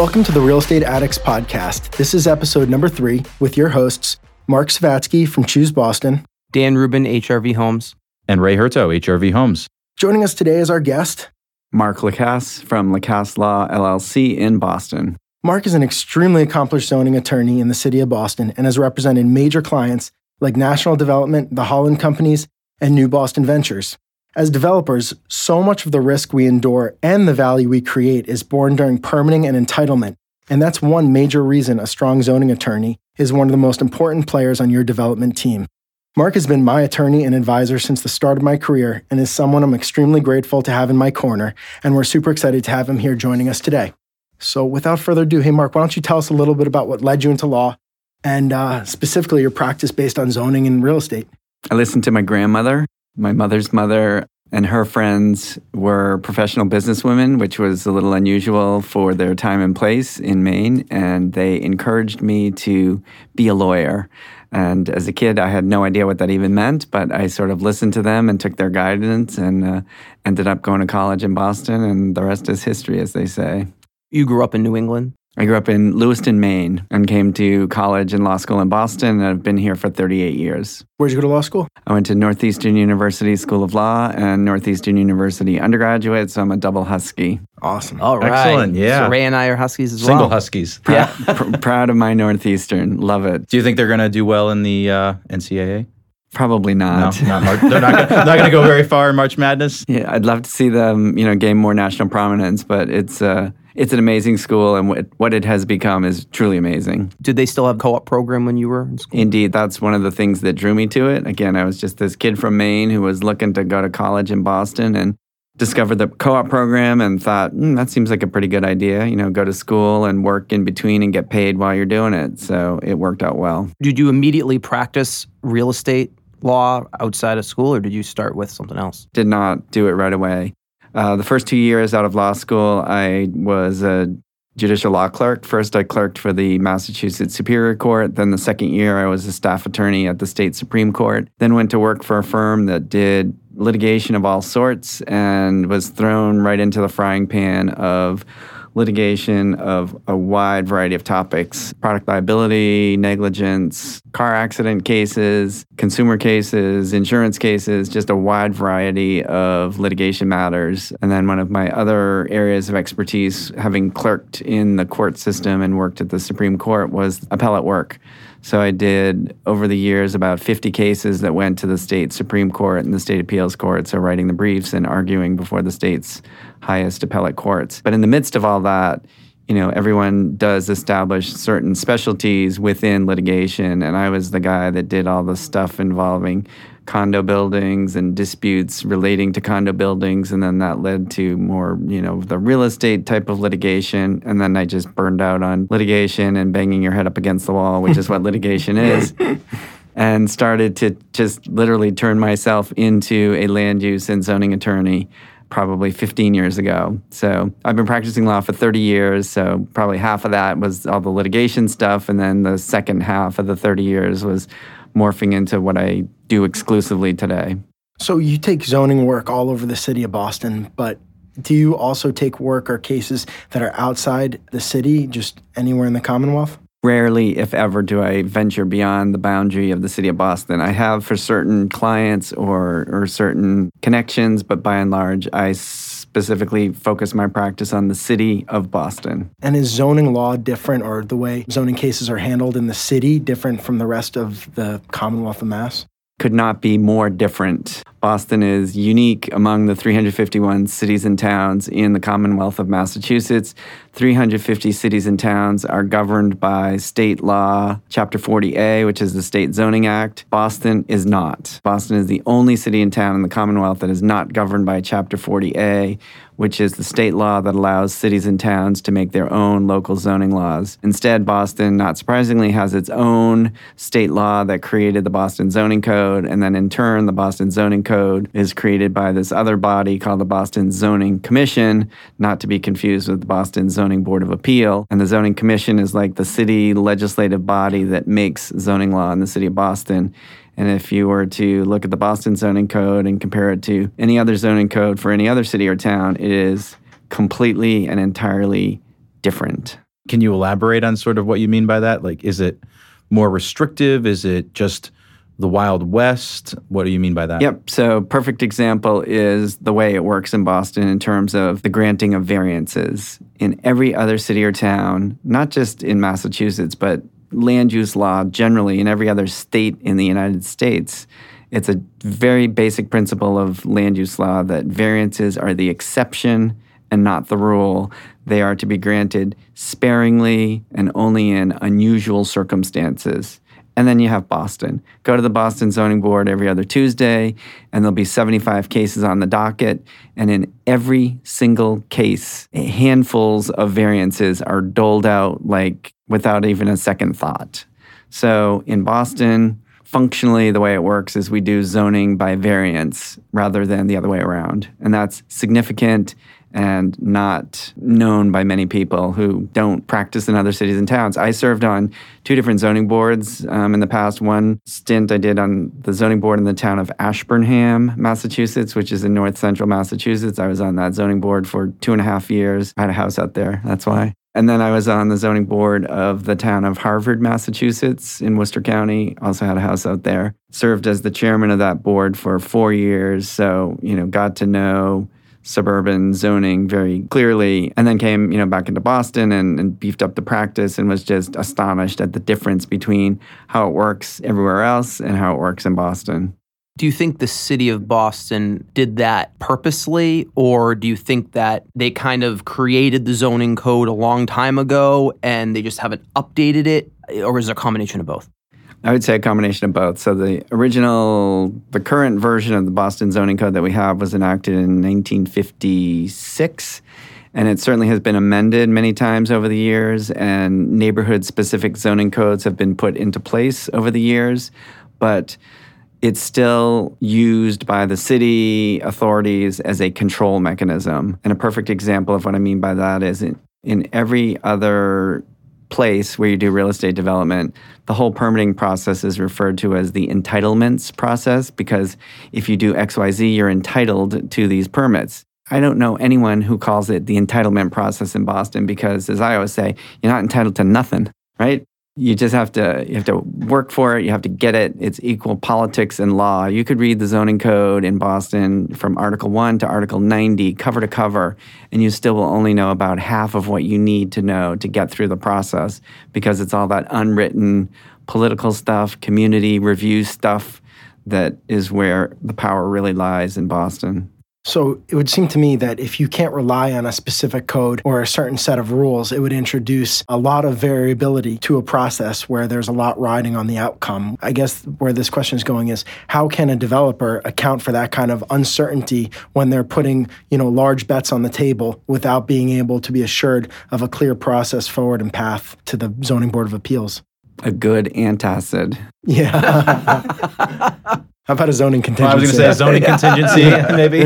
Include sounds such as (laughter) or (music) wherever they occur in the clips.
Welcome to the Real Estate Addicts Podcast. This is episode number three with your hosts, Mark Savatsky from Choose Boston, Dan Rubin, HRV Homes, and Ray Herto, HRV Homes. Joining us today is our guest, Mark Lacasse from Lacasse Law LLC in Boston. Mark is an extremely accomplished zoning attorney in the city of Boston and has represented major clients like National Development, the Holland Companies, and New Boston Ventures. As developers, so much of the risk we endure and the value we create is born during permitting and entitlement. And that's one major reason a strong zoning attorney is one of the most important players on your development team. Mark has been my attorney and advisor since the start of my career and is someone I'm extremely grateful to have in my corner, and we're super excited to have him here joining us today. So, without further ado, hey, Mark, why don't you tell us a little bit about what led you into law and uh, specifically your practice based on zoning and real estate? I listened to my grandmother my mother's mother and her friends were professional businesswomen, which was a little unusual for their time and place in Maine. And they encouraged me to be a lawyer. And as a kid, I had no idea what that even meant, but I sort of listened to them and took their guidance and uh, ended up going to college in Boston. And the rest is history, as they say. You grew up in New England? I grew up in Lewiston, Maine, and came to college and law school in Boston, and I've been here for 38 years. Where'd you go to law school? I went to Northeastern University School of Law and Northeastern University undergraduate, so I'm a double Husky. Awesome. All right. Excellent, yeah. So Ray and I are Huskies as Single well. Single Huskies. Yeah. pr- (laughs) proud of my Northeastern. Love it. Do you think they're going to do well in the uh, NCAA? Probably No, not. not Mar- they're not gonna, not going to go very far in March Madness. (laughs) Yeah, I'd love to see them, you know, gain more national prominence, but it's uh, it's an amazing school, and what what it has become is truly amazing. Did they still have co-op program when you were in school? Indeed, that's one of the things that drew me to it. Again, I was just this kid from Maine who was looking to go to college in Boston and discovered the co-op program and thought mm, that seems like a pretty good idea. You know, go to school and work in between and get paid while you're doing it. So it worked out well. Did you immediately practice real estate law outside of school, or did you start with something else? Did not do it right away. Uh, the first two years out of law school, I was a judicial law clerk. First, I clerked for the Massachusetts Superior Court. Then, the second year, I was a staff attorney at the state Supreme Court. Then, went to work for a firm that did litigation of all sorts and was thrown right into the frying pan of litigation of a wide variety of topics product liability, negligence, car accident cases, consumer cases, insurance cases, just a wide variety of litigation matters. And then one of my other areas of expertise, having clerked in the court system and worked at the Supreme Court, was appellate work. So I did over the years about 50 cases that went to the state Supreme Court and the state appeals court. So writing the briefs and arguing before the state's highest appellate courts. But in the midst of all that, you know, everyone does establish certain specialties within litigation. And I was the guy that did all the stuff involving condo buildings and disputes relating to condo buildings. And then that led to more, you know, the real estate type of litigation. And then I just burned out on litigation and banging your head up against the wall, which is what litigation (laughs) is. And started to just literally turn myself into a land use and zoning attorney probably 15 years ago. So I've been practicing law for 30 years. So probably half of that was all the litigation stuff. And then the second half of the 30 years was morphing into what I do exclusively today. So, you take zoning work all over the city of Boston, but do you also take work or cases that are outside the city, just anywhere in the Commonwealth? Rarely, if ever, do I venture beyond the boundary of the city of Boston. I have for certain clients or, or certain connections, but by and large, I specifically focus my practice on the city of Boston. And is zoning law different or the way zoning cases are handled in the city different from the rest of the Commonwealth of Mass? Could not be more different. Boston is unique among the 351 cities and towns in the Commonwealth of Massachusetts. 350 cities and towns are governed by state law, Chapter 40A, which is the State Zoning Act. Boston is not. Boston is the only city and town in the Commonwealth that is not governed by Chapter 40A, which is the state law that allows cities and towns to make their own local zoning laws. Instead, Boston, not surprisingly, has its own state law that created the Boston Zoning Code, and then in turn, the Boston Zoning Code is created by this other body called the Boston Zoning Commission, not to be confused with the Boston Zoning Board of Appeal. And the Zoning Commission is like the city legislative body that makes zoning law in the city of Boston. And if you were to look at the Boston zoning code and compare it to any other zoning code for any other city or town, it is completely and entirely different. Can you elaborate on sort of what you mean by that? Like, is it more restrictive? Is it just the Wild West? What do you mean by that? Yep. So, perfect example is the way it works in Boston in terms of the granting of variances. In every other city or town, not just in Massachusetts, but land use law generally in every other state in the United States, it's a very basic principle of land use law that variances are the exception and not the rule. They are to be granted sparingly and only in unusual circumstances. And then you have Boston. Go to the Boston Zoning Board every other Tuesday, and there'll be 75 cases on the docket. And in every single case, handfuls of variances are doled out like without even a second thought. So in Boston, functionally the way it works is we do zoning by variance rather than the other way around. And that's significant and not known by many people who don't practice in other cities and towns. I served on two different zoning boards um, in the past. One stint I did on the zoning board in the town of Ashburnham, Massachusetts, which is in north central Massachusetts. I was on that zoning board for two and a half years. I had a house out there. That's why. And then I was on the zoning board of the town of Harvard, Massachusetts in Worcester County. Also had a house out there. Served as the chairman of that board for four years. So, you know, got to know suburban zoning very clearly and then came you know back into boston and, and, beefed up the practice and was just astonished at the difference between how it works everywhere else and how it works in boston do you think the city of Boston did that purposely, or do you think that they kind of created the zoning code a long time ago and they just haven't updated it, or is it a combination of both? I would say a combination of both. So the original, the current version of the Boston zoning code that we have was enacted in 1956. And it certainly has been amended many times over the years, and neighborhood specific zoning codes have been put into place over the years. But it's still used by the city authorities as a control mechanism. And a perfect example of what I mean by that is in, in every other place where you do real estate development, the whole permitting process is referred to as the entitlements process because if you do XYZ, you're entitled to these permits. I don't know anyone who calls it the entitlement process in Boston because, as I always say, you're not entitled to nothing, right? You just have to you have to work for it. You have to get it. It's equal politics and law. You could read the zoning code in boston from article 1 to article 90 cover to cover and you still will only know about half of what you need to know to get through the process because it's all that unwritten political stuff community review stuff that is where the power really lies in boston so it would seem to me that if you can't rely on a specific code or a certain set of rules, it would introduce a lot of variability to a process where there's a lot riding on the outcome. I guess where this question is going is how can a developer account for that kind of uncertainty when they're putting, you know, large bets on the table without being able to be assured of a clear process forward and path to the zoning board of appeals? A good antacid. Yeah. (laughs) How about a zoning contingency? Well, I was going to say a zoning (laughs) contingency, (laughs) maybe.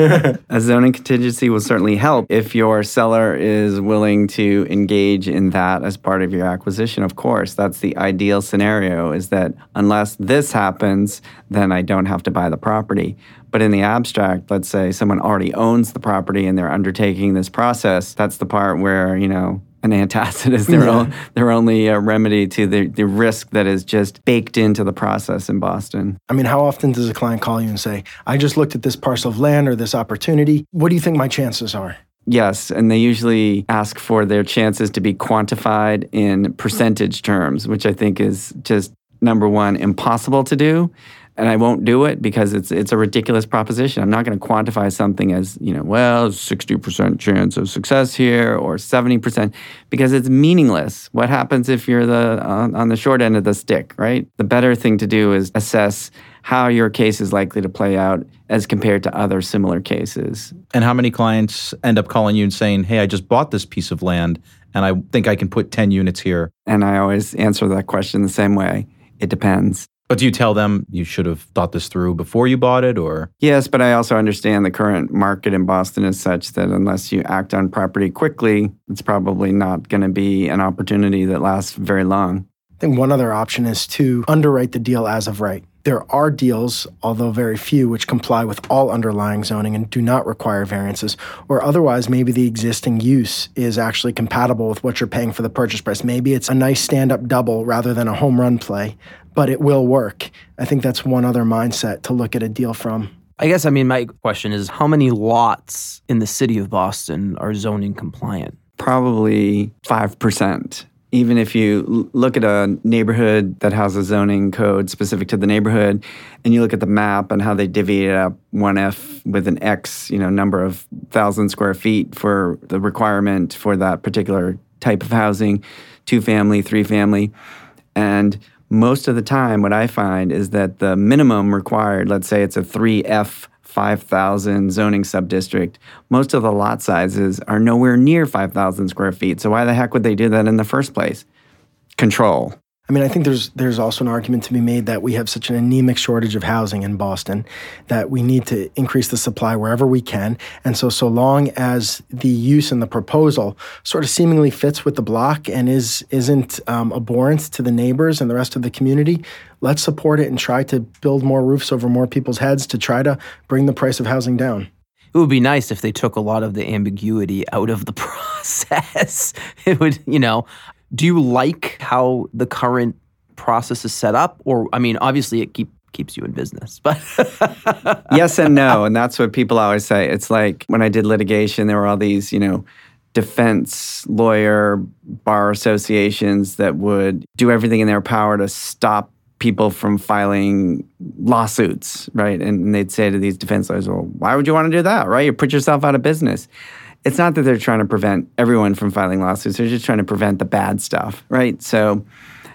a zoning contingency will certainly help if your seller is willing to engage in that as part of your acquisition. Of course, that's the ideal scenario. Is that unless this happens, then I don't have to buy the property. But in the abstract, let's say someone already owns the property and they're undertaking this process. That's the part where you know an antacid is their, yeah. their only uh, remedy to the, the risk that is just baked into the process in Boston. I mean, how often does a client call you and say, I just looked at this parcel of land or this opportunity? What do you think my chances are? Yes, and they usually ask for their chances to be quantified in percentage terms, which I think is just number one, impossible to do and I won't do it because it's it's a ridiculous proposition. I'm not going to quantify something as you know, well, 60% chance of success here or 70% because it's meaningless. What happens if you're the on, on the short end of the stick, right? The better thing to do is assess how your case is likely to play out as compared to other similar cases. And how many clients end up calling you and saying, "Hey, I just bought this piece of land and I think I can put 10 units here." And I always answer that question the same way. It depends. But do you tell them you should have thought this through before you bought it or? Yes, but I also understand the current market in Boston is such that unless you act on property quickly, it's probably not going to be an opportunity that lasts very long. I think one other option is to underwrite the deal as of right. There are deals, although very few, which comply with all underlying zoning and do not require variances, or otherwise, maybe the existing use is actually compatible with what you're paying for the purchase price. Maybe it's a nice stand up double rather than a home run play, but it will work. I think that's one other mindset to look at a deal from. I guess, I mean, my question is how many lots in the city of Boston are zoning compliant? Probably 5% even if you look at a neighborhood that has a zoning code specific to the neighborhood and you look at the map and how they divvy it up 1f with an x you know number of thousand square feet for the requirement for that particular type of housing two family three family and most of the time what i find is that the minimum required let's say it's a 3f 5,000 zoning subdistrict, most of the lot sizes are nowhere near 5,000 square feet. So why the heck would they do that in the first place? Control. I mean, I think there's there's also an argument to be made that we have such an anemic shortage of housing in Boston that we need to increase the supply wherever we can. And so, so long as the use in the proposal sort of seemingly fits with the block and is isn't um, abhorrent to the neighbors and the rest of the community, let's support it and try to build more roofs over more people's heads to try to bring the price of housing down it would be nice if they took a lot of the ambiguity out of the (laughs) process. it would, you know, do you like how the current process is set up? Or, I mean, obviously it keep, keeps you in business, (laughs) but. yes and no. And that's what people always say. It's like when I did litigation, there were all these, you know, defense lawyer bar associations that would do everything in their power to stop people from filing lawsuits, right? And they'd say to these defense lawyers, well, why would you want to do that, right? You put yourself out of business it's not that they're trying to prevent everyone from filing lawsuits. They're just trying to prevent the bad stuff, right? So,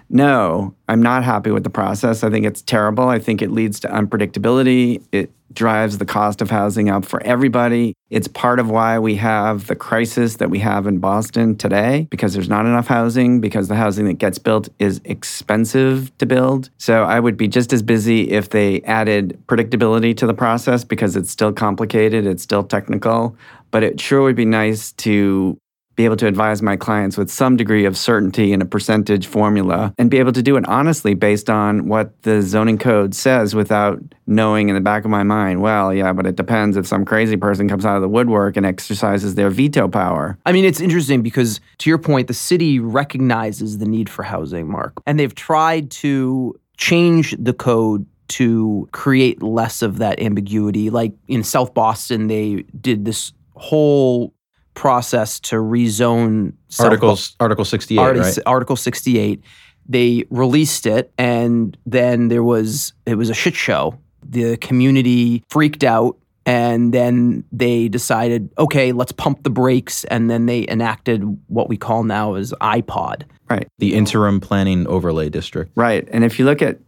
no, I'm not happy with the process. I think it's terrible. I think it leads to unpredictability. It drives the cost of housing up for everybody. It's part of why we have the crisis that we have in Boston today because there's not enough housing, because the housing that gets built is expensive to build. So I would be just as busy if they added predictability to the process because it's still complicated, it's still technical but it sure would be nice to be able to advise my clients with some degree of certainty in a percentage formula and be able to do it honestly based on what the zoning code says without knowing in the back of my mind, well, yeah, but it depends if some crazy person comes out of the woodwork and exercises their veto power. I mean, it's interesting because to your point, the city recognizes the need for housing, Mark, and they've tried to change the code to create less of that ambiguity. Like in South Boston, they did this whole process to rezone articles article 68 right? article 68 they released it and then there was it was a shit show. The community freaked out and then they decided okay let's pump the brakes and then they enacted what we call now as IPOD. Right. The interim planning overlay district. Right. And if you look at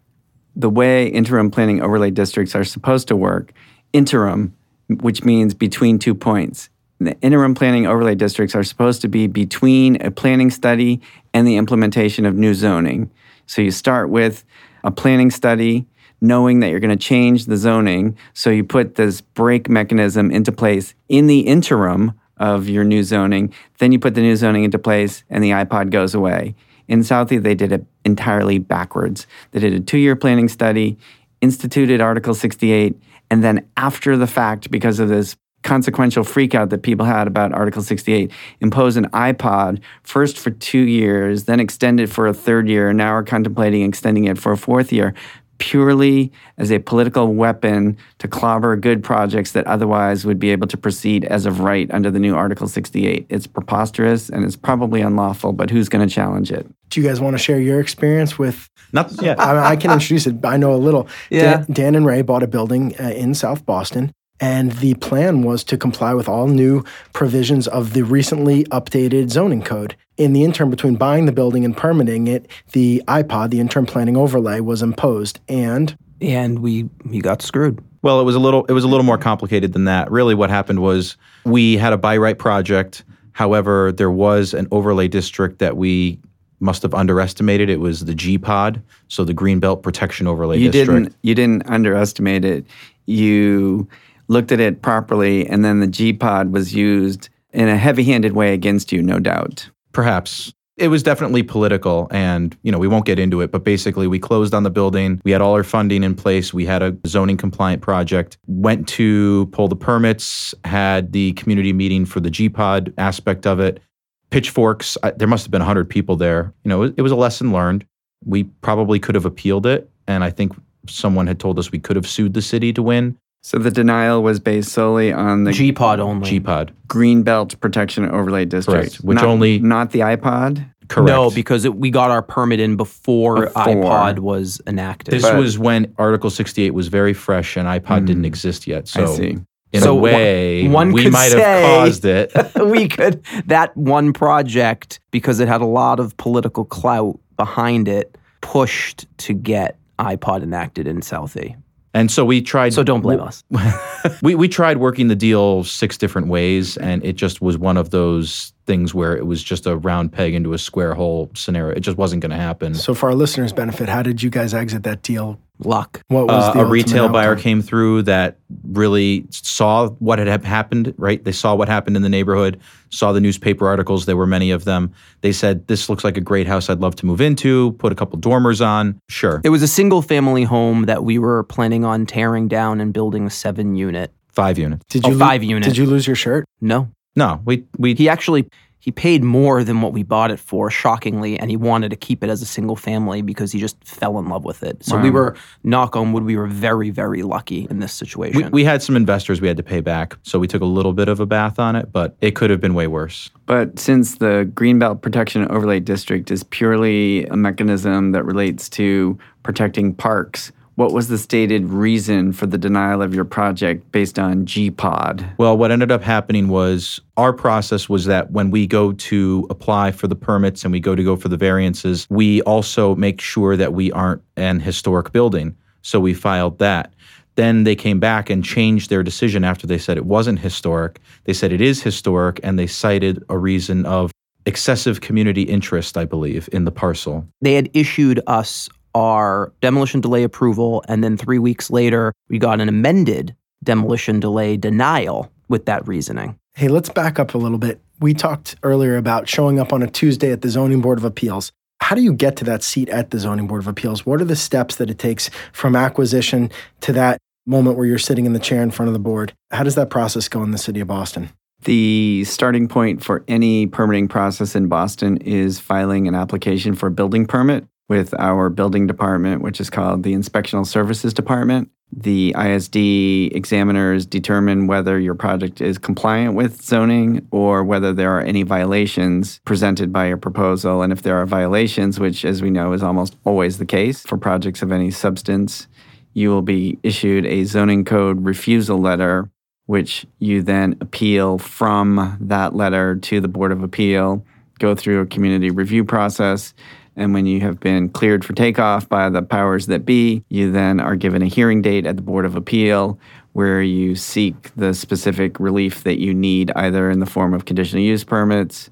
the way interim planning overlay districts are supposed to work interim which means between two points. The interim planning overlay districts are supposed to be between a planning study and the implementation of new zoning. So you start with a planning study, knowing that you're going to change the zoning. So you put this brake mechanism into place in the interim of your new zoning. Then you put the new zoning into place and the IPOD goes away. In Southie, they did it entirely backwards. They did a two year planning study, instituted Article 68, and then after the fact, because of this consequential freakout that people had about Article 68, impose an IPOD first for two years, then extend it for a third year, and now are contemplating extending it for a fourth year purely as a political weapon to clobber good projects that otherwise would be able to proceed as of right under the new Article 68. It's preposterous and it's probably unlawful, but who's going to challenge it? Do you guys want to share your experience with? Not yet. I, I can introduce it. I know a little. Yeah. Dan, Dan and Ray bought a building uh, in South Boston and the plan was to comply with all new provisions of the recently updated zoning code. In the interim between buying the building and permitting it, the IPOD, the interim planning overlay, was imposed, and and we we got screwed. Well, it was a little it was a little more complicated than that. Really, what happened was we had a by right project. However, there was an overlay district that we must have underestimated. It was the G pod, so the Greenbelt Protection Overlay you District. Didn't, you didn't underestimate it. You looked at it properly, and then the G pod was used in a heavy handed way against you, no doubt. Perhaps. it was definitely political and you know we won't get into it but basically we closed on the building. We had all our funding in place. We had a zoning compliant project. Went to pull the permits had the community meeting for the G Pod aspect of it. Pitchforks I, there must have been 100 people there. You know it, it was a lesson learned. We probably could have appealed it and i think someone had told us we could have sued the city to win So the denial was based solely on the G-Pod only. gpod Greenbelt Protection Overlay District. Correct, which Not- only- not the IPOD. correct No, because it, we got our permit in before, Before. IPOD was enacted. this but- was when article 68 was very fresh and IPOD hmm. didn't exist yet so I see. in So a way one we could might say- have caused it (laughs) we could that one project because it had a lot of political clout behind it pushed to get IPOD enacted in Southie. And so we tried. So don't blame us. (laughs) we we tried working the deal six different ways, and it just was one of those things where it was just a round peg into a square hole scenario. It just wasn't going to happen. So, for our listeners' benefit, how did you guys exit that deal? Luck. What was Uh, the a ultimate retail buyer came through that really saw what had happened. Right, they saw what happened in the neighborhood, saw the newspaper articles. There were many of them. They said, "This looks like a great house. I'd love to move into. Put a couple dormers on. Sure, It was a single family home that we were planning on tearing down and building a seven unit. five units. Did Oh, you lo- five unit. Did you lose your shirt? No. No, we we He actually he paid more than what we bought it for, shockingly, and he wanted to keep it as a single family because he just fell in love with it. So we were knock on wood, we were very, very lucky in this situation. we, we had some investors we had to pay back, so we took a little bit of a bath on it, but it could have been way worse. But since the Greenbelt Protection Overlay District is purely a mechanism that relates to protecting parks, what was the stated reason for the denial of your project based on GPOD? Well, what ended up happening was our process was that when we go to apply for the permits and we go to go for the variances, we also make sure that we aren't an historic building. So we filed that. Then they came back and changed their decision after they said it wasn't historic. They said it is historic and they cited a reason of excessive community interest, I believe, in the parcel. they had issued us our demolition delay approval, and then three weeks later, we got an amended demolition delay denial with that reasoning. Hey, let's back up a little bit. We talked earlier about showing up on a Tuesday at the Zoning Board of Appeals. How do you get to that seat at the Zoning Board of Appeals? What are the steps that it takes from acquisition to that moment where you're sitting in the chair in front of the board? How does that process go in the city of Boston? The starting point for any permitting process in Boston is filing an application for a building permit with our building department, which is called the Inspectional Services Department. The ISD examiners determine whether your project is compliant with zoning or whether there are any violations presented by your proposal. And if there are violations, which, as we know, is almost always the case for projects of any substance, you will be issued a zoning code refusal letter which you then appeal from that letter to the Board of Appeal, go through a community review process. And when you have been cleared for takeoff by the powers that be, you then are given a hearing date at the Board of Appeal where you seek the specific relief that you need, either in the form of conditional use permits,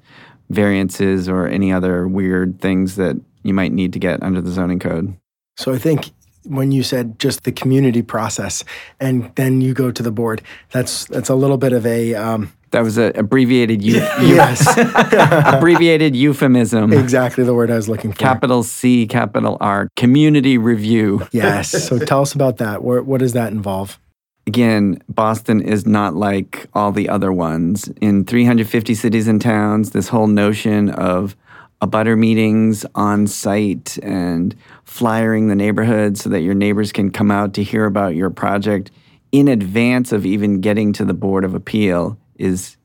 variances, or any other weird things that you might need to get under the zoning code. So I think when you said just the community process and then you go to the board, that's that's a little bit of a um, That was an abbreviated, eu- (laughs) yes, (laughs) abbreviated euphemism. exactly the word I was looking for. Capital C, capital R, community review. yes. (laughs) So tell us about that. What, what does that involve? Again, Boston is not like all the other ones. In 350 cities and towns, this whole notion of abutter meetings on site and flyering the neighborhood so that your neighbors can come out to hear about your project in advance of even getting to the Board of Appeal is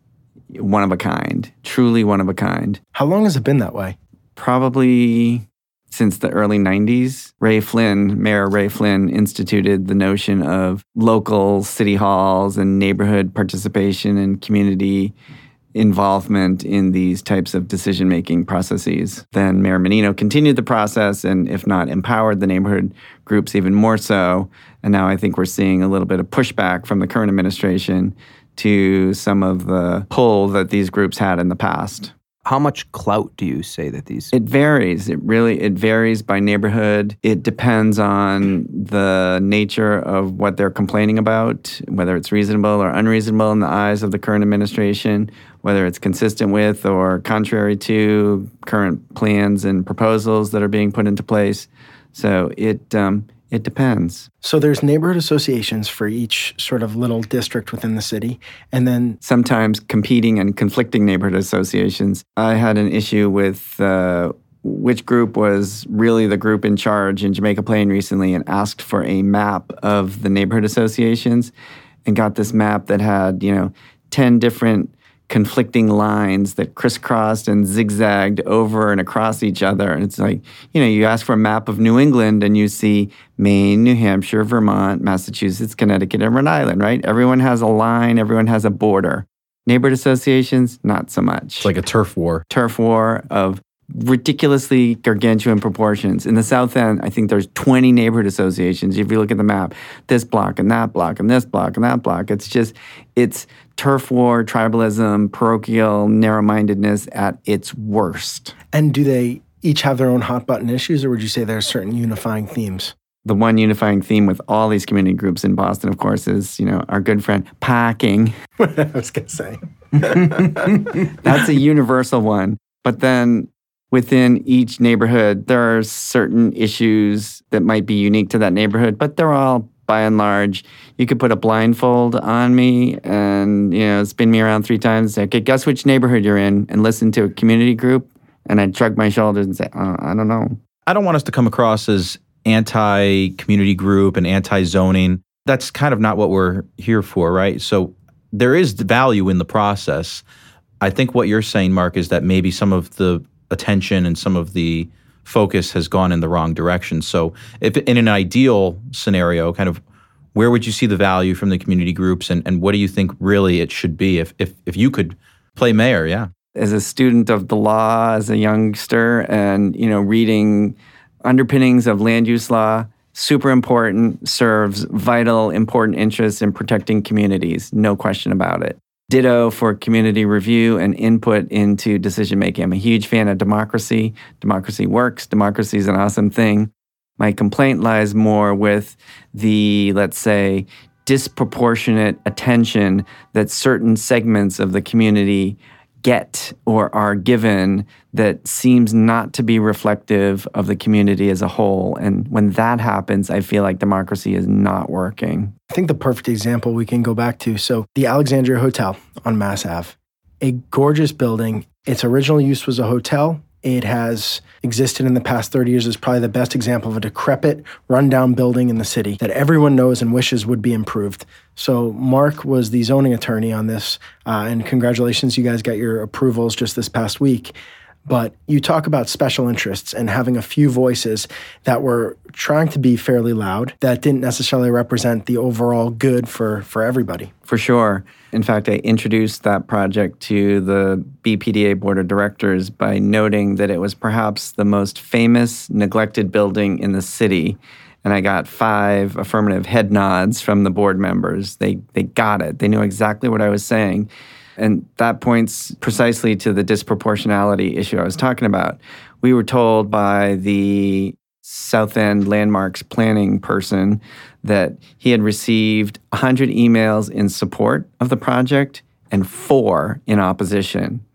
one of a kind, truly one of a kind. How long has it been that way? probably since the early 90s. Ray Flynn, Mayor Ray Flynn, instituted the notion of local city halls and neighborhood participation and community involvement in these types of decision making processes. Then Mayor Menino continued the process and, if not empowered the neighborhood groups even more so. And now I think we're seeing a little bit of pushback from the current administration to some of the pull that these groups had in the past. How much clout do you say that these? It varies. It really it varies by neighborhood. It depends on the nature of what they're complaining about, whether it's reasonable or unreasonable in the eyes of the current administration, whether it's consistent with or contrary to current plans and proposals that are being put into place. So it um, it depends. So there's neighborhood associations for each sort of little district within the city. And then Sometimes competing and conflicting neighborhood associations. I had an issue with uh, which group was really the group in charge in Jamaica Plain recently and asked for a map of the neighborhood associations and got this map that had, you know, 10 different conflicting lines that crisscrossed and zigzagged over and across each other. And it's like, you know, you ask for a map of New England and you see Maine, New Hampshire, Vermont, Massachusetts, Connecticut, and Rhode Island, right? Everyone has a line, everyone has a border. Neighborhood associations, not so much. It's like a turf war. turf war of ridiculously gargantuan proportions. In the South End, I think there's 20 neighborhood associations. If you look at the map, this block and that block and this block and that block, it's just, it's turf war, tribalism, parochial narrow-mindedness at its worst. and do they each have their own hot button issues or would you say there's certain unifying themes? The one unifying theme with all these community groups in Boston, of course, is, you know, our good friend parking. (laughs) (laughs) I was going to say. (laughs) That's a universal one. But then within each neighborhood, there are certain issues that might be unique to that neighborhood, but they're all by and large. You could put a blindfold on me and, you know, spin me around three times say, okay, guess which neighborhood you're in and listen to a community group. And I'd shrug my shoulders and say, oh, I don't know. I don't want us to come across as anti community group and anti zoning. That's kind of not what we're here for, right? So there is value in the process. I think what you're saying, Mark, is that maybe some of the attention and some of the focus has gone in the wrong direction. So, if in an ideal scenario, kind of where would you see the value from the community groups and, and what do you think really it should be if, if, if you could play mayor? Yeah. as a student of the law as a youngster and you know reading underpinnings of land use law super important serves vital important interests in protecting communities no question about it ditto for community review and input into decision making i'm a huge fan of democracy. Democracy works. Democracy is an awesome thing. My complaint lies more with the let's say disproportionate attention that certain segments of the community get or are given that seems not to be reflective of the community as a whole. And when that happens, I feel like democracy is not working. I think the perfect example we can go back to. So, the Alexandria Hotel on Mass Ave, a gorgeous building. Its original use was a hotel. It has existed in the past 30 years as probably the best example of a decrepit, rundown building in the city that everyone knows and wishes would be improved. So, Mark was the zoning attorney on this, uh, and congratulations, you guys got your approvals just this past week. But you talk about special interests and having a few voices that were trying to be fairly loud that didn't necessarily represent the overall good for, for everybody. For sure. In fact, I introduced that project to the BPDA Board of Directors by noting that it was perhaps the most famous neglected building in the city. And I got five affirmative head nods from the board members. They, they got it, they knew exactly what I was saying. And that points precisely to the disproportionality issue I was talking about. We were told by the South End Landmarks planning person that he had received 100 emails in support of the project and four in opposition.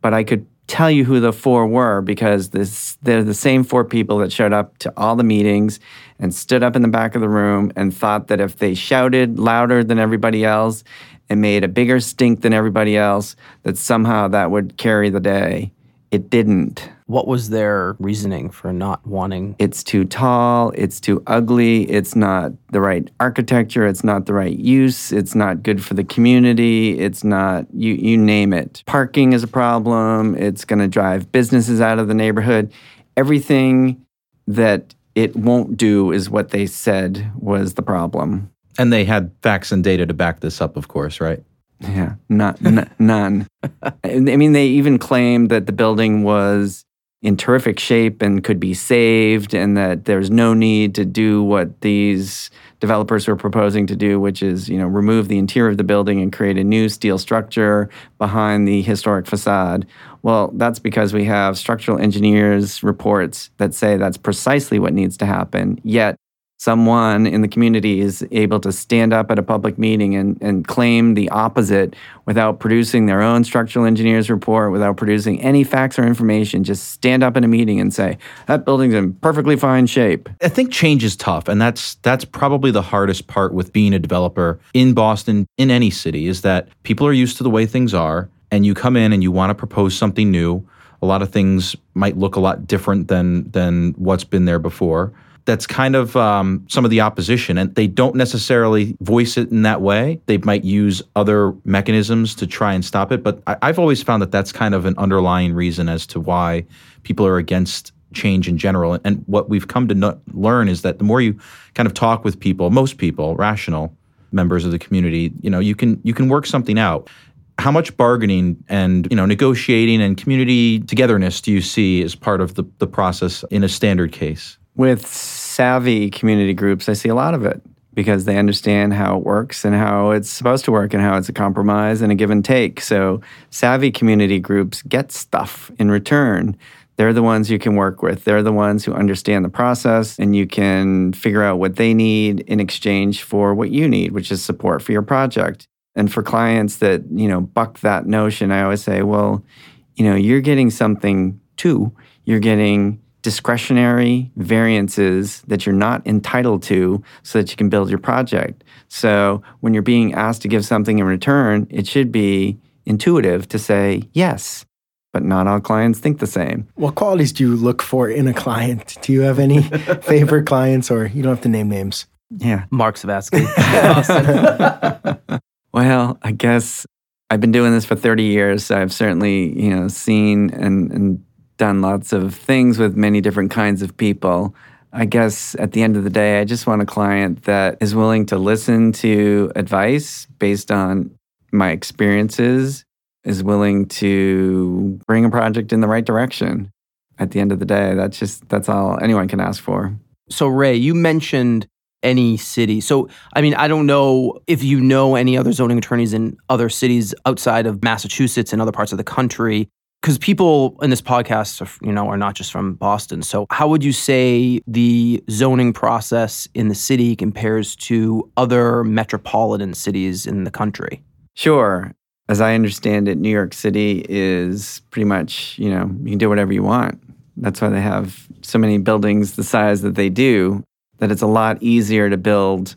But I could tell you who the four were because this, they're the same four people that showed up to all the meetings and stood up in the back of the room and thought that if they shouted louder than everybody else and made a bigger stink than everybody else, that somehow that would carry the day. It didn't. What was their reasoning for not wanting? It's too tall, it's too ugly, it's not the right architecture, it's not the right use, it's not good for the community, it's not you you name it. Parking is a problem, it's going to drive businesses out of the neighborhood. Everything that it won't do is what they said was the problem. And they had facts and data to back this up, of course, right? Yeah, not n- none. I mean, they even claimed that the building was in terrific shape and could be saved, and that there's no need to do what these developers were proposing to do, which is you know remove the interior of the building and create a new steel structure behind the historic facade. Well, that's because we have structural engineers reports that say that's precisely what needs to happen. Yet someone in the community is able to stand up at a public meeting and, and claim the opposite without producing their own structural engineer's report, without producing any facts or information, just stand up in a meeting and say, that building's in perfectly fine shape. I think change is tough, and that's that's probably the hardest part with being a developer in Boston, in any city, is that people are used to the way things are, and you come in and you want to propose something new. A lot of things might look a lot different than than what's been there before that's kind of um, some of the opposition, and they don't necessarily voice it in that way. They might use other mechanisms to try and stop it, but I, I've always found that that's kind of an underlying reason as to why people are against change in general. And what we've come to no- learn is that the more you kind of talk with people, most people, rational members of the community, you know, you can you can work something out. How much bargaining and you know negotiating and community togetherness do you see as part of the, the process in a standard case? With savvy community groups, I see a lot of it because they understand how it works and how it's supposed to work and how it's a compromise and a give and take. So, savvy community groups get stuff in return. They're the ones you can work with. They're the ones who understand the process and you can figure out what they need in exchange for what you need, which is support for your project. And for clients that, you know, buck that notion, I always say, well, you know, you're getting something too. You're getting discretionary variances that you're not entitled to so that you can build your project. So when you're being asked to give something in return, it should be intuitive to say yes. But not all clients think the same. What qualities do you look for in a client? Do you have any (laughs) favorite clients, or you don't have to name names? Yeah. Mark Savatsky. (laughs) (laughs) well, I guess I've been doing this for 30 years. So I've certainly, you know, seen and, and done lots of things with many different kinds of people. I guess at the end of the day, I just want a client that is willing to listen to advice based on my experiences, is willing to bring a project in the right direction. At the end of the day, that's just that's all anyone can ask for. So Ray, you mentioned any city. So, I mean, I don't know if you know any other zoning attorneys in other cities outside of Massachusetts and other parts of the country because people in this podcast are, you know are not just from boston. So how would you say the zoning process in the city compares to other metropolitan cities in the country? Sure. As i understand it new york city is pretty much you know you can do whatever you want. That's why they have so many buildings the size that they do that it's a lot easier to build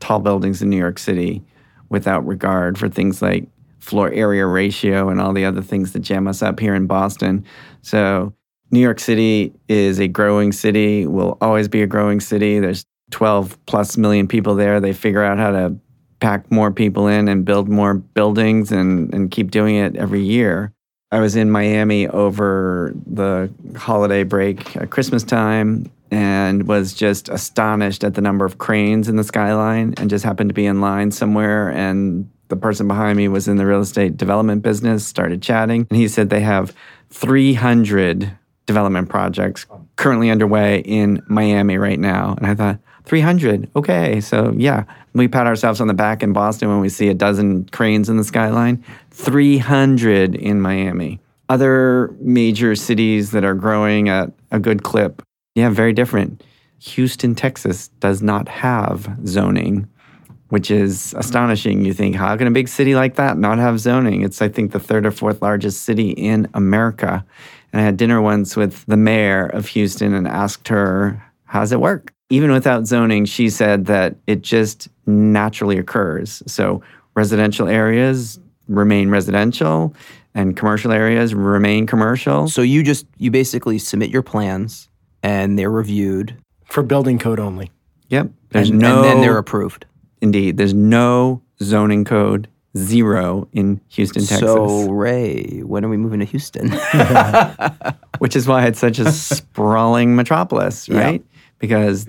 tall buildings in new york city without regard for things like floor area ratio and all the other things that jam us up here in Boston. So, New York City is a growing city, will always be a growing city. There's 12 plus million people there. They figure out how to pack more people in and build more buildings and, and keep doing it every year. I was in Miami over the holiday break Christmas time and was just astonished at the number of cranes in the skyline and just happened to be in line somewhere and the person behind me was in the real estate development business, started chatting, and he said they have 300 development projects currently underway in Miami right now. And I thought, 300, okay. So, yeah, we pat ourselves on the back in Boston when we see a dozen cranes in the skyline, 300 in Miami. Other major cities that are growing at a good clip, yeah, very different. Houston, Texas does not have zoning which is astonishing. You think, how can a big city like that not have zoning? It's, I think, the third or fourth largest city in America. And I had dinner once with the mayor of Houston and asked her, how does it work? Even without zoning, she said that it just naturally occurs. So residential areas remain residential and commercial areas remain commercial. So you just, you basically submit your plans and they're reviewed. For building code only. Yep. There's and, no. And then they're approved. Indeed. There's no zoning code, zero in Houston, Texas. So, Ray, when are we moving to Houston? (laughs) Which is why it's such a sprawling metropolis, right? Yeah. Because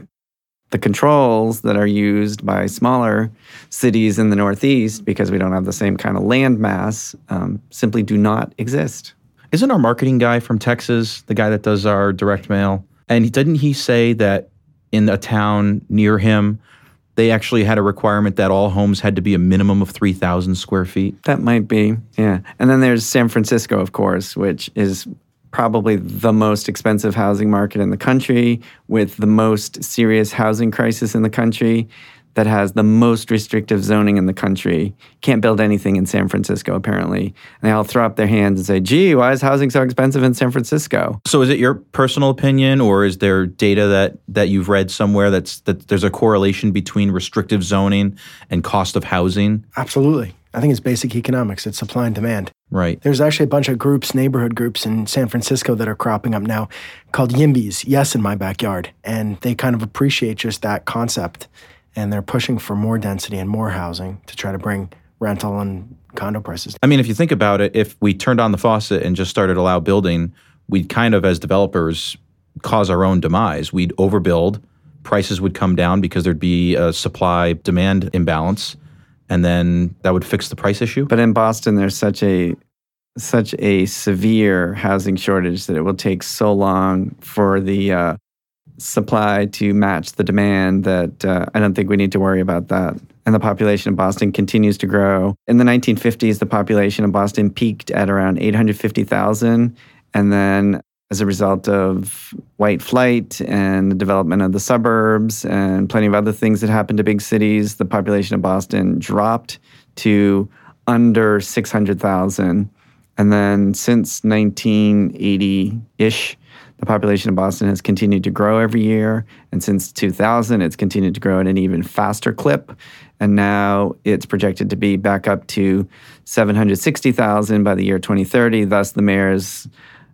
the controls that are used by smaller cities in the Northeast, because we don't have the same kind of land mass, um, simply do not exist. Isn't our marketing guy from Texas the guy that does our direct mail? And didn't he say that in a town near him, they actually had a requirement that all homes had to be a minimum of 3,000 square feet? That might be, yeah. And then there's San Francisco, of course, which is probably the most expensive housing market in the country with the most serious housing crisis in the country that has the most restrictive zoning in the country. Can't build anything in San Francisco, apparently. And they all throw up their hands and say, gee, why is housing so expensive in San Francisco? So is it your personal opinion or is there data that, that you've read somewhere that's that there's a correlation between restrictive zoning and cost of housing? Absolutely. I think it's basic economics. It's supply and demand. Right. There's actually a bunch of groups, neighborhood groups in San Francisco that are cropping up now called YIMBYs, Yes in My Backyard. And they kind of appreciate just that concept and they're pushing for more density and more housing to try to bring rental and condo prices. I mean, if you think about it, if we turned on the faucet and just started allow building, we'd kind of, as developers, cause our own demise. We'd overbuild, prices would come down because there'd be a supply demand imbalance, and then that would fix the price issue. But in Boston, there's such a such a severe housing shortage that it will take so long for the uh, supply to match the demand that uh, I don't think we need to worry about that. And the population of Boston continues to grow. In the 1950s, the population of Boston peaked at around 850,000. And then, as a result of white flight and the development of the suburbs and plenty of other things that happened to big cities, the population of Boston dropped to under 600,000. And then, since 1980 ish, the population of Boston has continued to grow every year. And since 2000, it's continued to grow at an even faster clip. And now it's projected to be back up to 760,000 by the year 2030. Thus, the mayor's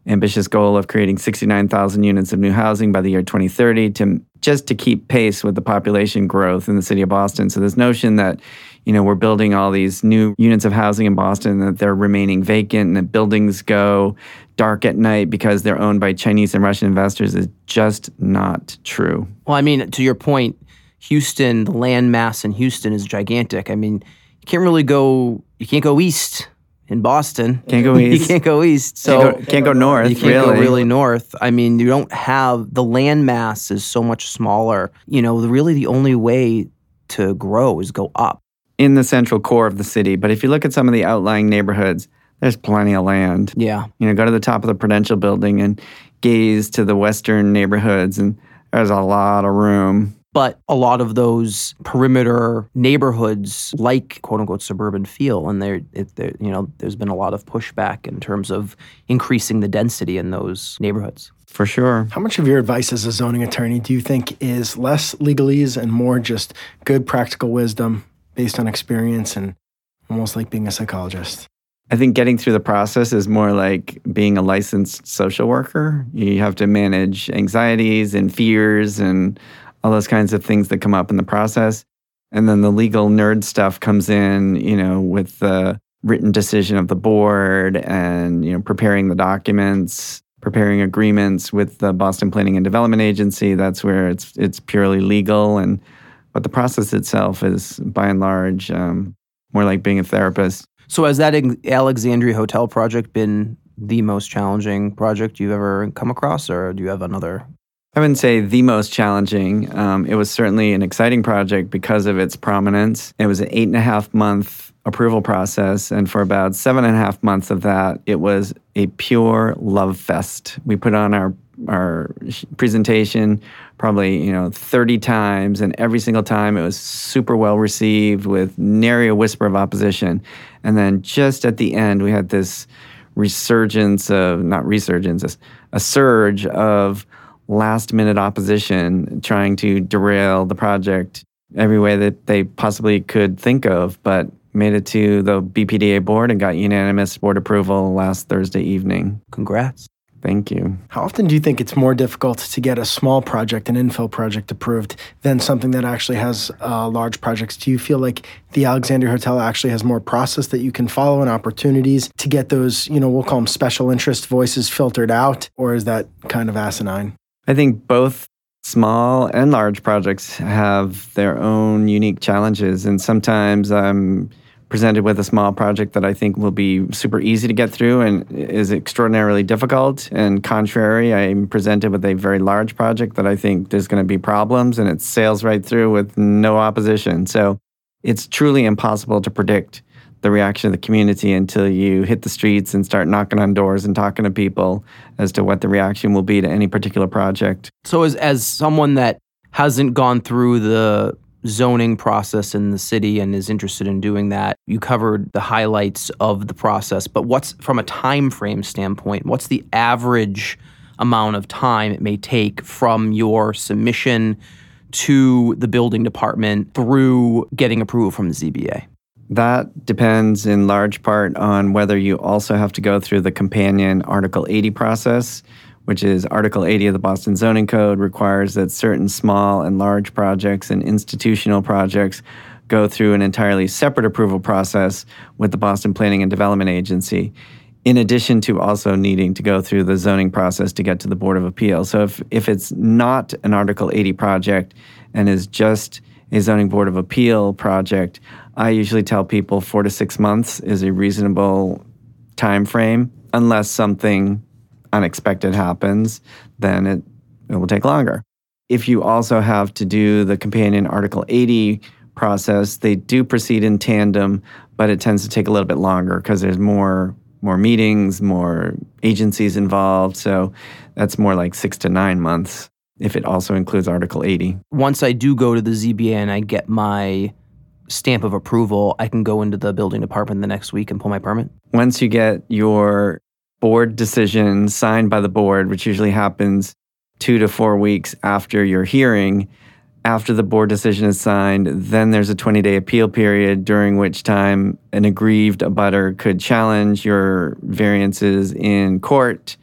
ambitious goal of creating 69,000 units of new housing by the year 2030 to just to keep pace with the population growth in the city of Boston. So this notion that you know we're building all these new units of housing in Boston that they're remaining vacant and that buildings go dark at night because they're owned by Chinese and Russian investors is just not true. Well, I mean, to your point, Houston, the land mass in Houston is gigantic. I mean, you can't really go, you can't go east in Boston. Can't go (laughs) east. you can't go east. So can't go, can't go north. you can't really. go really north. I mean, you don't have the land mass is so much smaller. You know, really the only way to grow is go up. in the central core of the city. But if you look at some of the outlying neighborhoods, there's plenty of land. Yeah. You know, go to the top of the Prudential building and gaze to the western neighborhoods, and there's a lot of room. But a lot of those perimeter neighborhoods, like quote unquote suburban feel, and they're, it, they're, you know, there's been a lot of pushback in terms of increasing the density in those neighborhoods. For sure. How much of your advice as a zoning attorney do you think is less legalese and more just good practical wisdom based on experience and almost like being a psychologist? I think getting through the process is more like being a licensed social worker. You have to manage anxieties and fears and all those kinds of things that come up in the process. And then the legal nerd stuff comes in, you know, with the written decision of the board and, you know, preparing the documents, preparing agreements with the Boston Planning and Development Agency. That's where it's it's purely legal and but the process itself is by and large um, more like being a therapist. So has that Alexandria Hotel project been the most challenging project you've ever come across, or do you have another? I wouldn't say the most challenging. Um, it was certainly an exciting project because of its prominence. It was an eight and a half month approval process, and for about seven and a half months of that, it was a pure love fest. We put on our our presentation probably you know 30 times and every single time it was super well received with nary a whisper of opposition and then just at the end we had this resurgence of not resurgence a, a surge of last minute opposition trying to derail the project every way that they possibly could think of but made it to the BPDA board and got unanimous board approval last Thursday evening Congrats. thank you How often do you think it's more difficult to get a small project, an infill project approved, than something that actually has uh, large projects? Do you feel like the Alexandria Hotel actually has more process that you can follow and opportunities to get those, you know, we'll call them special interest voices filtered out? Or is that kind of asinine? I think both small and large projects have their own unique challenges, and sometimes I'm presented with a small project that I think will be super easy to get through and is extraordinarily difficult. And contrary, I'm presented with a very large project that I think there's going to be problems and it sails right through with no opposition. So it's truly impossible to predict the reaction of the community until you hit the streets and start knocking on doors and talking to people as to what the reaction will be to any particular project. So, as, as someone that hasn't gone through the zoning process in the city and is interested in doing that. You covered the highlights of the process, but what's from a time frame standpoint, what's the average amount of time it may take from your submission to the building department through getting approval from the ZBA? That depends in large part on whether you also have to go through the companion Article 80 process, which is Article 80 of the Boston Zoning Code, requires that certain small and large projects and institutional projects go through an entirely separate approval process with the Boston Planning and Development Agency, in addition to also needing to go through the zoning process to get to the Board of Appeals. So if, if it's not an Article 80 project and is just a zoning board of appeal project, I usually tell people four to six months is a reasonable time frame, unless something unexpected happens, then it, it will take longer. If you also have to do the companion Article 80 process, they do proceed in tandem, but it tends to take a little bit longer because there's more more meetings, more agencies involved. So that's more like six to nine months if it also includes Article 80. Once I do go to the ZBA and I get my stamp of approval, I can go into the building department the next week and pull my permit. Once you get your board decision signed by the board, which usually happens two to four weeks after your hearing. After the board decision is signed, then there's a 20 day appeal period during which time an aggrieved abutter could challenge your variances in court.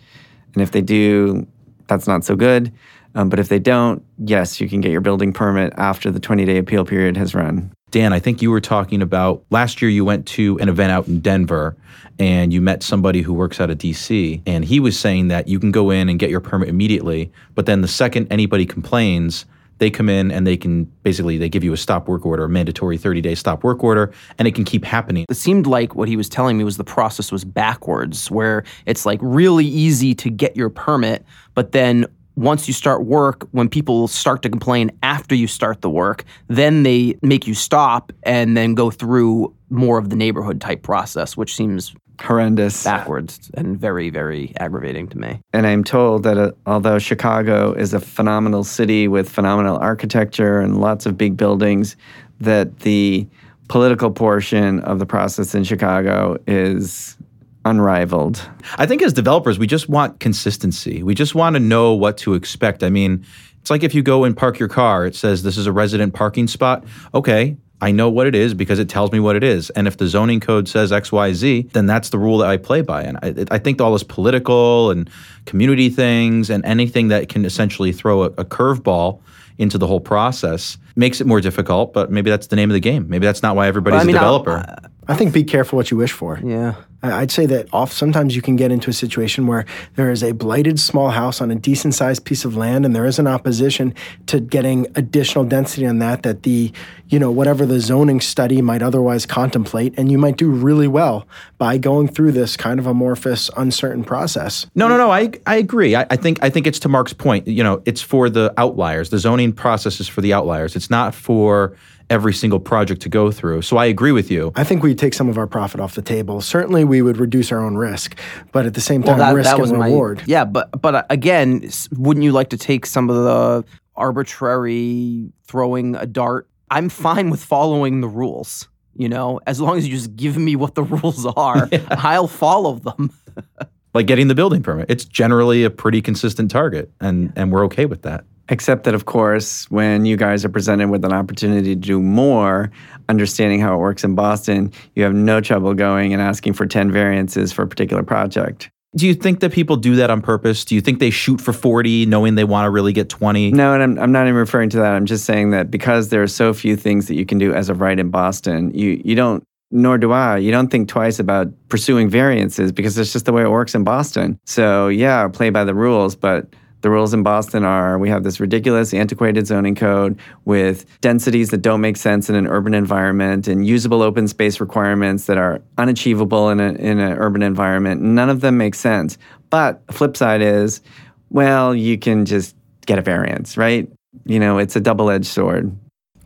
And if they do, that's not so good. Um, but if they don't, yes, you can get your building permit after the 20 day appeal period has run. Dan, I think you were talking about last year you went to an event out in Denver and you met somebody who works out of DC. And he was saying that you can go in and get your permit immediately. But then the second anybody complains, they come in and they can basically they give you a stop work order, a mandatory 30 day stop work order, and it can keep happening. It seemed like what he was telling me was the process was backwards, where it's like really easy to get your permit, but then once you start work, when people start to complain after you start the work, then they make you stop and then go through more of the neighborhood type process, which seems horrendous, backwards, and very, very aggravating to me. And I'm told that uh, although Chicago is a phenomenal city with phenomenal architecture and lots of big buildings, that the political portion of the process in Chicago is unrivaled. I think as developers, we just want consistency. We just want to know what to expect. I mean, it's like if you go and park your car, it says this is a resident parking spot. Okay, I know what it is because it tells me what it is. And if the zoning code says XYZ, then that's the rule that I play by. And I, I think all this political and community things and anything that can essentially throw a, a curveball into the whole process makes it more difficult, but maybe that's the name of the game. Maybe that's not why everybody's well, I mean, a developer. I think be careful what you wish for. Yeah. I'd say that off sometimes you can get into a situation where there is a blighted small house on a decent sized piece of land and there is an opposition to getting additional density on that that the you know whatever the zoning study might otherwise contemplate and you might do really well by going through this kind of amorphous uncertain process. No, no, no, I I agree. I, I think I think it's to Marc's point, you know, it's for the outliers. The zoning process is for the outliers. It's not for every single project to go through. So I agree with you. I think we take some of our profit off the table. Certainly, we would reduce our own risk, but at the same time, well, that, risk that and reward. My, yeah, but but again, wouldn't you like to take some of the arbitrary throwing a dart? I'm fine with following the rules. You know, as long as you just give me what the (laughs) rules are, (laughs) yeah. I'll follow them. (laughs) like getting the building permit, it's generally a pretty consistent target, and and we're okay with that. Except that, of course, when you guys are presented with an opportunity to do more, understanding how it works in Boston, you have no trouble going and asking for 10 variances for a particular project. Do you think that people do that on purpose? Do you think they shoot for 40 knowing they want to really get 20? No, and I'm, I'm not even referring to that. I'm just saying that because there are so few things that you can do as of right in Boston, you, you don't, nor do I, you don't think twice about pursuing variances because it's just the way it works in Boston. So, yeah, play by the rules, but The rules in Boston are we have this ridiculous, antiquated zoning code with densities that don't make sense in an urban environment and usable open space requirements that are unachievable in, a, in an urban environment. None of them make sense. But the flip side is, well, you can just get a variance, right? You know, it's a double edged sword.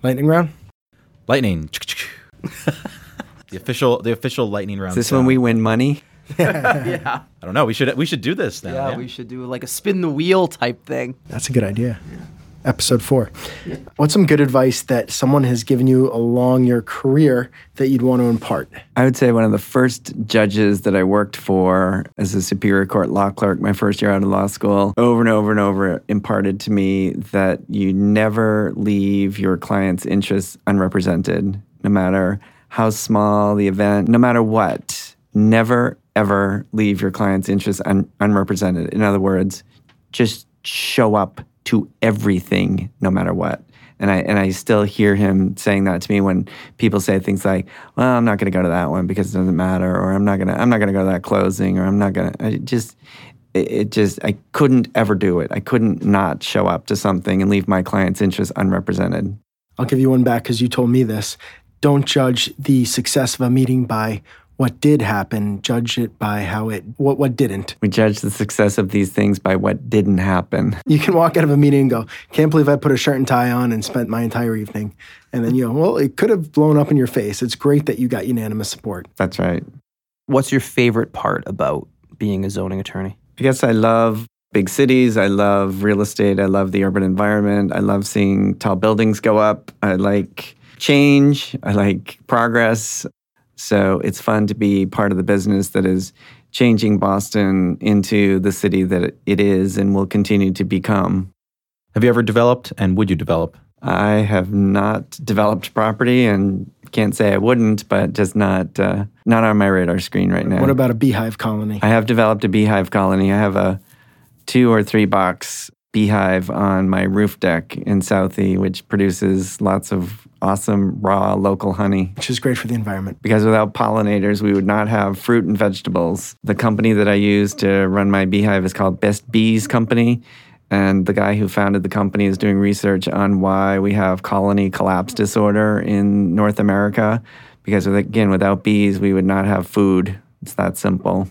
Lightning round? Lightning. (laughs) the official the official lightning round. Is this sound. when we win money? (laughs) yeah. I don't know. We should we should do this now. Yeah, yeah? we should do like a spin the wheel type thing. That's a good idea. Episode four. What's some good advice that someone has given you along your career that you'd want to impart? I would say one of the first judges that I worked for as a Superior Court law clerk, my first year out of law school, over and over and over imparted to me that you never leave your client's interests unrepresented, no matter how small the event, no matter what. Never, ever leave your client's interests un- unrepresented. In other words, just show up to everything, no matter what. And I and I still hear him saying that to me when people say things like, "Well, I'm not going to go to that one because it doesn't matter," or "I'm not gonna I'm not going to go to that closing," or "I'm not going to." I just it just I couldn't ever do it. I couldn't not show up to something and leave my client's interests unrepresented. I'll give you one back because you told me this. Don't judge the success of a meeting by what did happen. Judge it by how it what what didn't. We judge the success of these things by what didn't happen. (laughs) You can walk out of a meeting and go, "Can't believe I put a shirt and tie on and spent my entire evening." And then you go, "Well, it could have blown up in your face. It's great that you got unanimous support." That's right. What's your favorite part about being a zoning attorney? I guess I love big cities. I love real estate. I love the urban environment. I love seeing tall buildings go up. I like change. I like progress. So it's fun to be part of the business that is changing Boston into the city that it is and will continue to become. Have you ever developed and would you develop? I have not developed property and can't say I wouldn't, but just not uh, not on my radar screen right now. What about a beehive colony? I have developed a beehive colony. I have a two or three box beehive on my roof deck in Southie, which produces lots of awesome raw local honey. Which is great for the environment. Because without pollinators, we would not have fruit and vegetables. The company that I use to run my beehive is called Best Bees Company. And the guy who founded the company is doing research on why we have colony collapse disorder in North America. Because, again, without bees, we would not have food. It's that simple.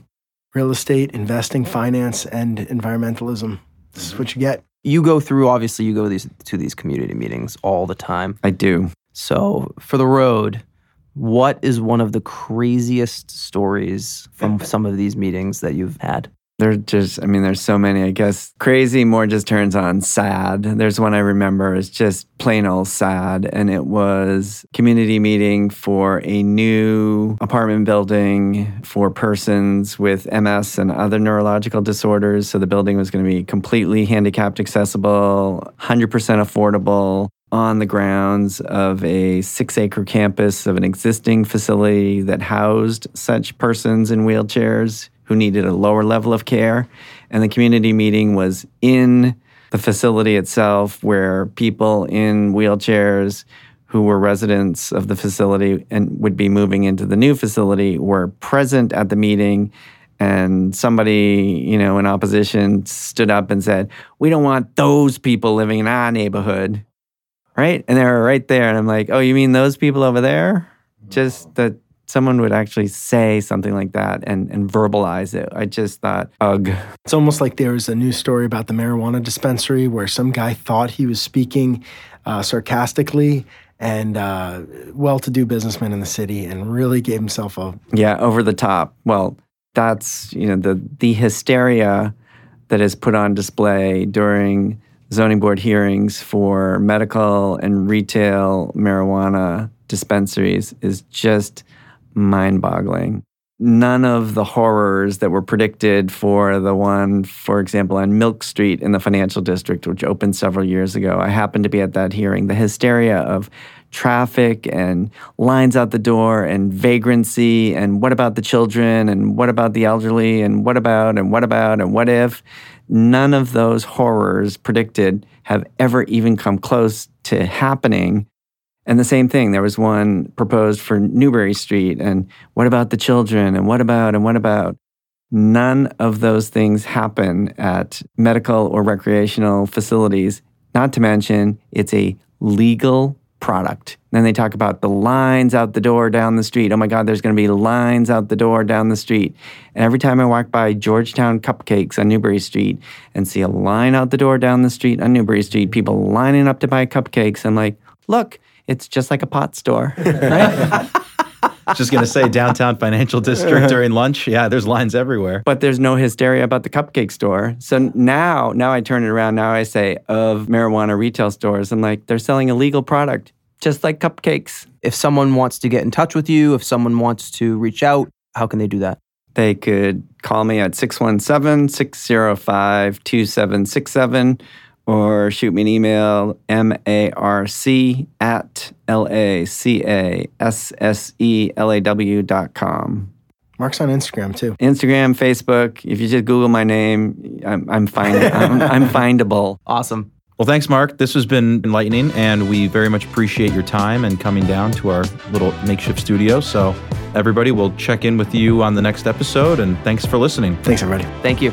Real estate, investing, finance, and environmentalism. This is mm-hmm. what you get. You go through obviously you go these to these community meetings all the time. I do. So for the road, what is one of the craziest stories from (laughs) some of these meetings that you've had? They're just, I mean, there's so many. I guess crazy more just turns on sad. There's one I remember is just plain old sad. And it was community meeting for a new apartment building for persons with MS and other neurological disorders. So the building was going to be completely handicapped accessible, 100% affordable on the grounds of a six acre campus of an existing facility that housed such persons in wheelchairs who needed a lower level of care. And the community meeting was in the facility itself where people in wheelchairs who were residents of the facility and would be moving into the new facility were present at the meeting and somebody, you know, in opposition stood up and said, "We don't want those people living in our neighborhood." Right? And they were right there and I'm like, "Oh, you mean those people over there?" Just that someone would actually say something like that and, and verbalize it. I just thought, ugh. It's almost like there was a news story about the marijuana dispensary where some guy thought he was speaking uh, sarcastically and uh, well-to-do businessman in the city and really gave himself a Yeah, over the top. Well, that's, you know, the the hysteria that is put on display during zoning board hearings for medical and retail marijuana dispensaries is just mind-boggling. None of the horrors that were predicted for the one, for example, on Milk Street in the financial district, which opened several years ago. I happened to be at that hearing. The hysteria of traffic and lines out the door and vagrancy and what about the children and what about the elderly and what about and what about and what if none of those horrors predicted have ever even come close to happening and the same thing there was one proposed for Newbury street and what about the children and what about and what about None of those things happen at medical or recreational facilities. Not to mention, it's a legal product. Then they talk about the lines out the door down the street. Oh my God, there's going to be lines out the door down the street. And every time I walk by Georgetown Cupcakes on Newbury Street and see a line out the door down the street on Newbury Street, people lining up to buy cupcakes, I'm like, look, it's just like a pot store, (laughs) right? (laughs) Just going to say downtown financial district during lunch. Yeah, there's lines everywhere. but there's no hysteria about the cupcake store. So now, now I turn it around. Now I say of marijuana retail stores, I'm like, they're selling a legal product, just like cupcakes. If someone wants to get in touch with you, if someone wants to reach out, how can they do that? They could call me at 617 605 2767 or shoot me an email, M-A-R-C at L-A-C-A-S-S-E-L-A-W dot com. Marc's on Instagram too. Instagram, Facebook. If you just Google my name, I'm, I'm, find, I'm, I'm (laughs) findable. Awesome. Well, thanks, Mark. This has been enlightening, and we very much appreciate your time and coming down to our little makeshift studio. So, everybody, we'll check in with you on the next episode, and thanks for listening. Thanks, everybody. Thank you.